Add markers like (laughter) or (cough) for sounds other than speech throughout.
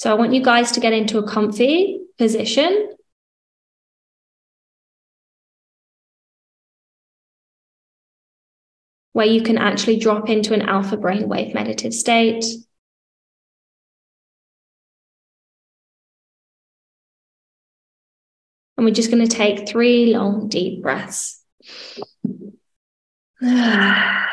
So I want you guys to get into a comfy position. Where you can actually drop into an alpha brainwave meditative state. And we're just going to take three long, deep breaths. (sighs)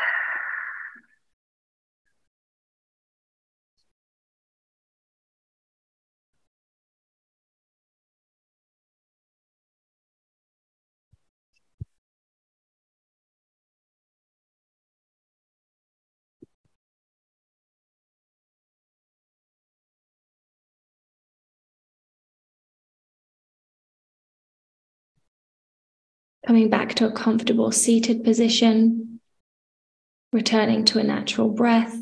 Coming back to a comfortable seated position, returning to a natural breath.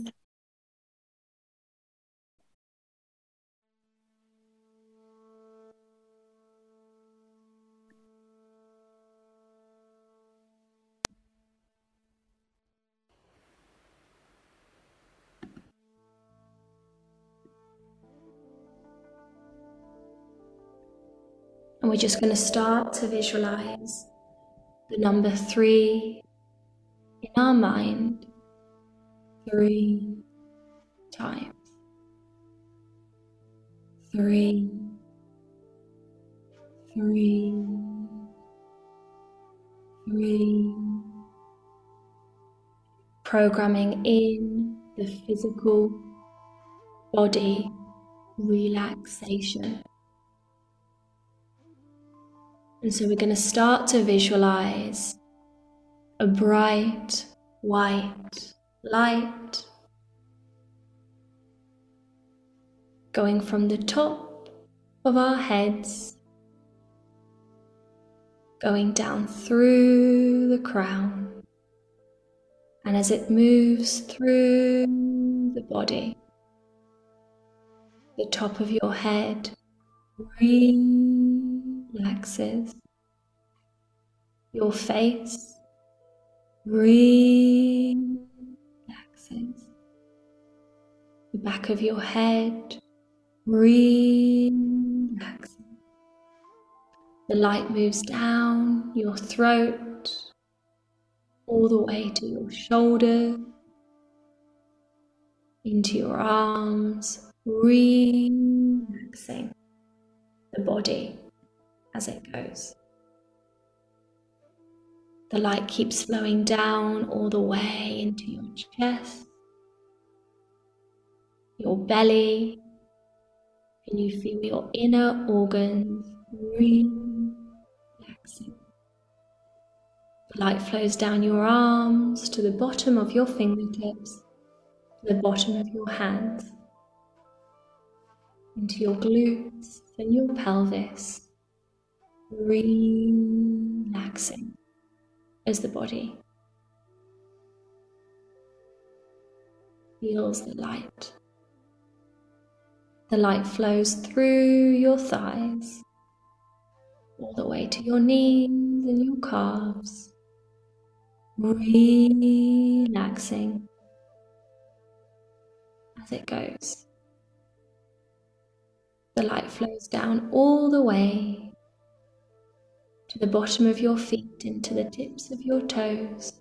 And we're just going to start to visualize the number three in our mind three times. Three, three, three. Programming in the physical body relaxation. And so we're going to start to visualize a bright white light going from the top of our heads, going down through the crown, and as it moves through the body, the top of your head relaxes, your face. Relaxes, the back of your head. Relaxes. The light moves down your throat. All the way to your shoulder, into your arms, relaxing. The body as it goes. The light keeps flowing down all the way into your chest, your belly, and you feel your inner organs relaxing. The light flows down your arms to the bottom of your fingertips, to the bottom of your hands, into your glutes and your pelvis relaxing as the body feels the light. The light flows through your thighs, all the way to your knees and your calves, relaxing as it goes. The light flows down all the way to the bottom of your feet into the tips of your toes,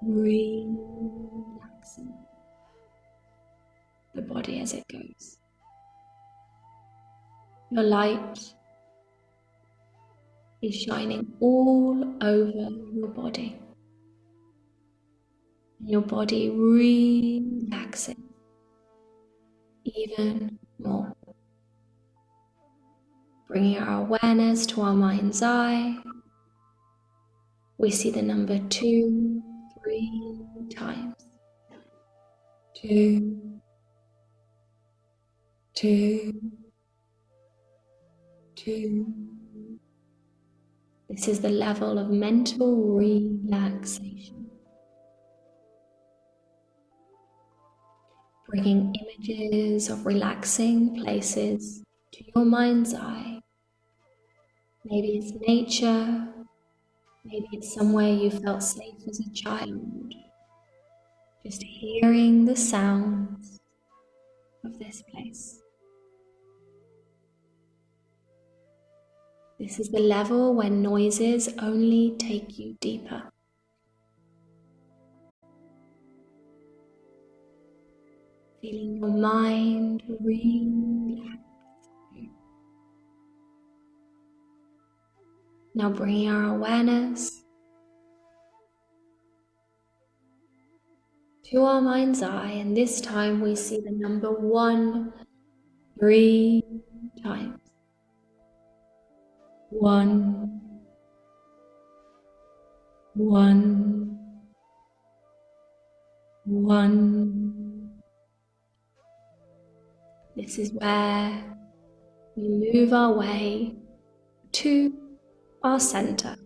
relaxing the body as it goes. Your light is shining all over your body. Your body relaxing even more bringing our awareness to our mind's eye. We see the number two, three times. Two, two, two. This is the level of mental relaxation. Bringing images of relaxing places to your mind's eye. Maybe it's nature, maybe it's somewhere you felt safe as a child. Just hearing the sounds of this place. This is the level where noises only take you deeper. Feeling your mind relax. Now bring our awareness to our mind's eye, and this time we see the number one three times. One, one, one. This is where we move our way to our center,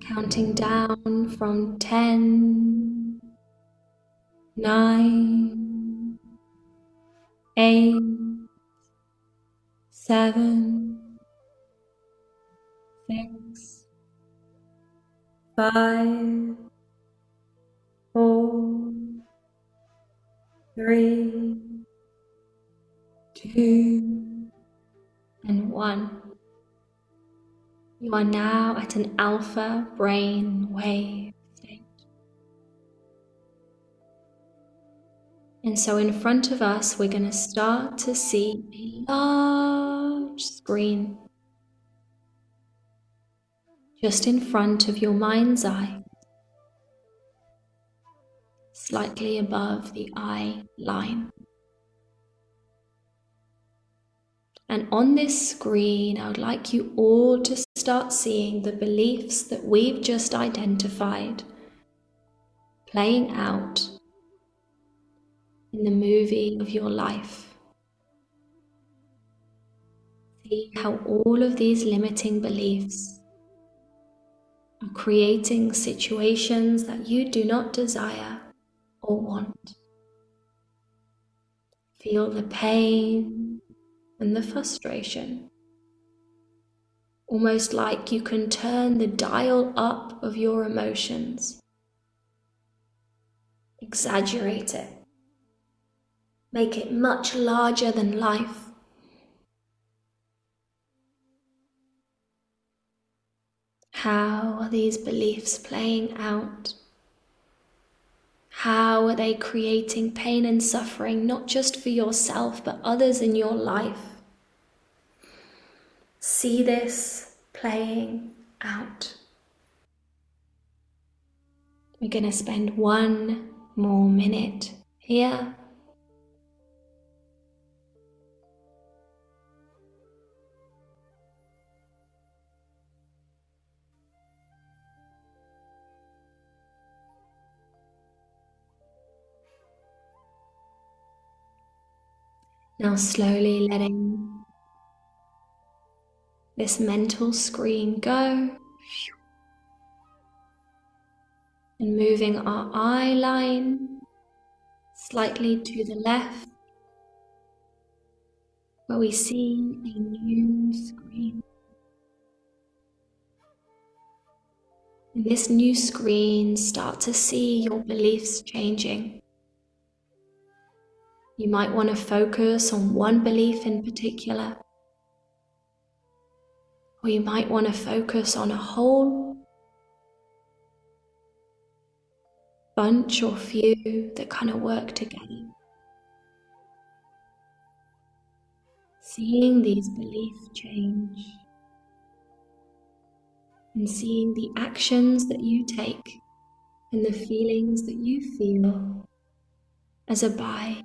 counting down from 10, 9, 8, 7, six, five, four, three, two, and one. You are now at an alpha brain wave state. And so, in front of us, we're going to start to see a large screen just in front of your mind's eye, slightly above the eye line. And on this screen, I would like you all to start seeing the beliefs that we've just identified playing out in the movie of your life. See how all of these limiting beliefs are creating situations that you do not desire or want. Feel the pain and the frustration. Almost like you can turn the dial up of your emotions. Exaggerate it. Make it much larger than life. How are these beliefs playing out? How are they creating pain and suffering, not just for yourself, but others in your life? See this playing out. We're going to spend one more minute here Now, slowly letting this mental screen go and moving our eye line slightly to the left where we see a new screen. In this new screen, start to see your beliefs changing. You might want to focus on one belief in particular, or you might want to focus on a whole bunch or few that kind of work together. Seeing these beliefs change and seeing the actions that you take and the feelings that you feel as a by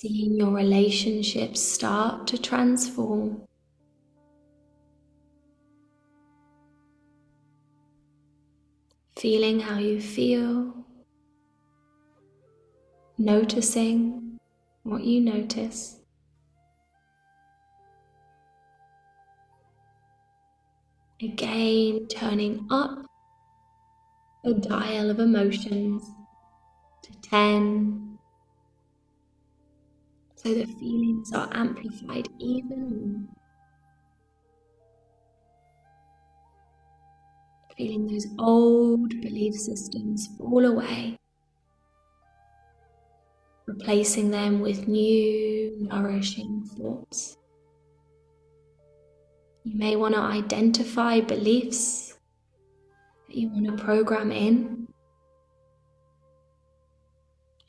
Seeing your relationships start to transform. Feeling how you feel, noticing what you notice. Again, turning up a dial of emotions to 10. So the feelings are amplified even more. Feeling those old belief systems fall away, replacing them with new, nourishing thoughts. You may want to identify beliefs that you want to program in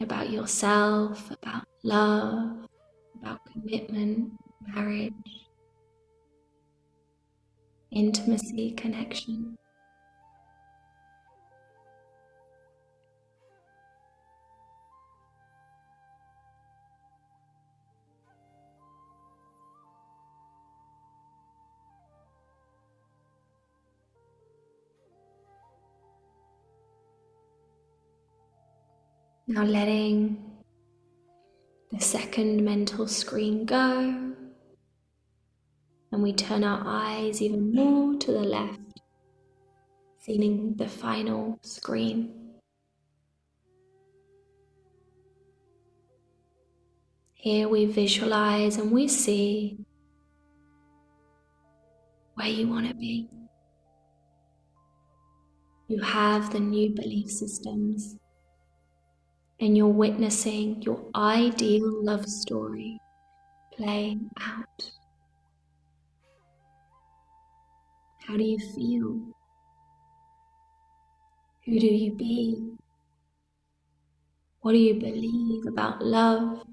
about yourself, about love, about commitment, marriage, intimacy, connection. Now letting the second mental screen go, and we turn our eyes even more to the left, seeing the final screen. Here we visualize and we see where you want to be. You have the new belief systems and you're witnessing your ideal love story playing out. How do you feel? Who do you be? What do you believe about love?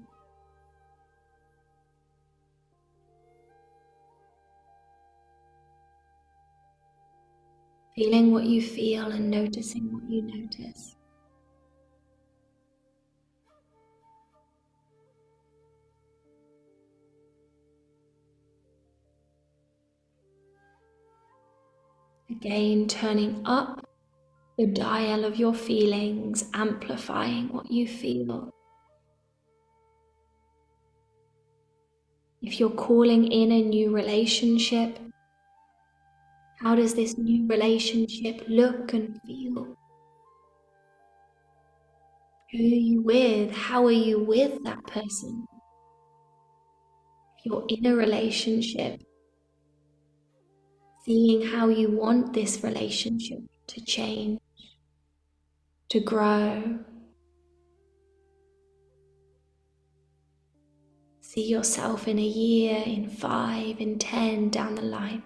Feeling what you feel and noticing what you notice. Again, turning up the dial of your feelings, amplifying what you feel. If you're calling in a new relationship, how does this new relationship look and feel? Who are you with? How are you with that person? If you're in a relationship, seeing how you want this relationship to change, to grow. See yourself in a year, in five, in ten down the line.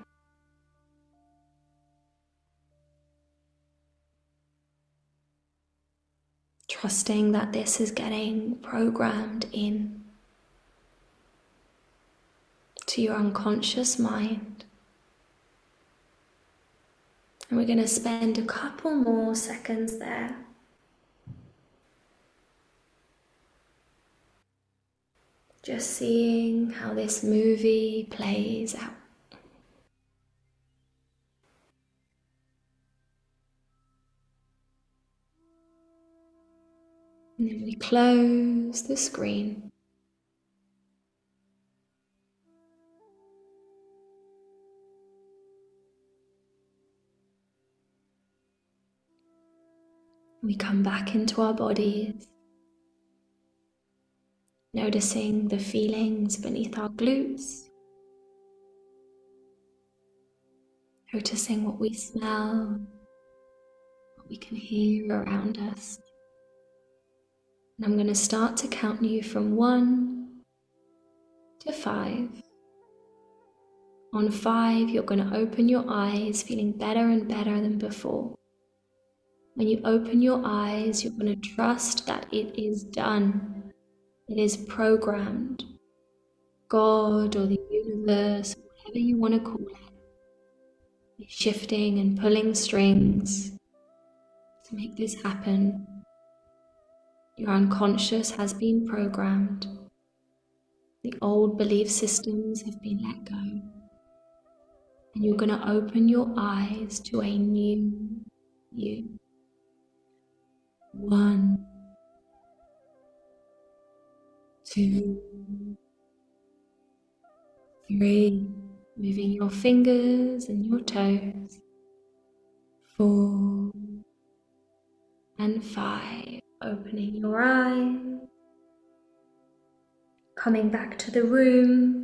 Trusting that this is getting programmed in to your unconscious mind. And we're going to spend a couple more seconds there. Just seeing how this movie plays out. And then we close the screen. We come back into our bodies, noticing the feelings beneath our glutes, noticing what we smell, what we can hear around us. And I'm going to start to count you from one to five. On five, you're going to open your eyes, feeling better and better than before. When you open your eyes, you're going to trust that it is done, it is programmed. God or the universe, whatever you want to call it, is shifting and pulling strings to make this happen. Your unconscious has been programmed. The old belief systems have been let go. And you're going to open your eyes to a new you. One, two, three, moving your fingers and your toes, four, and five, opening your eyes, coming back to the room,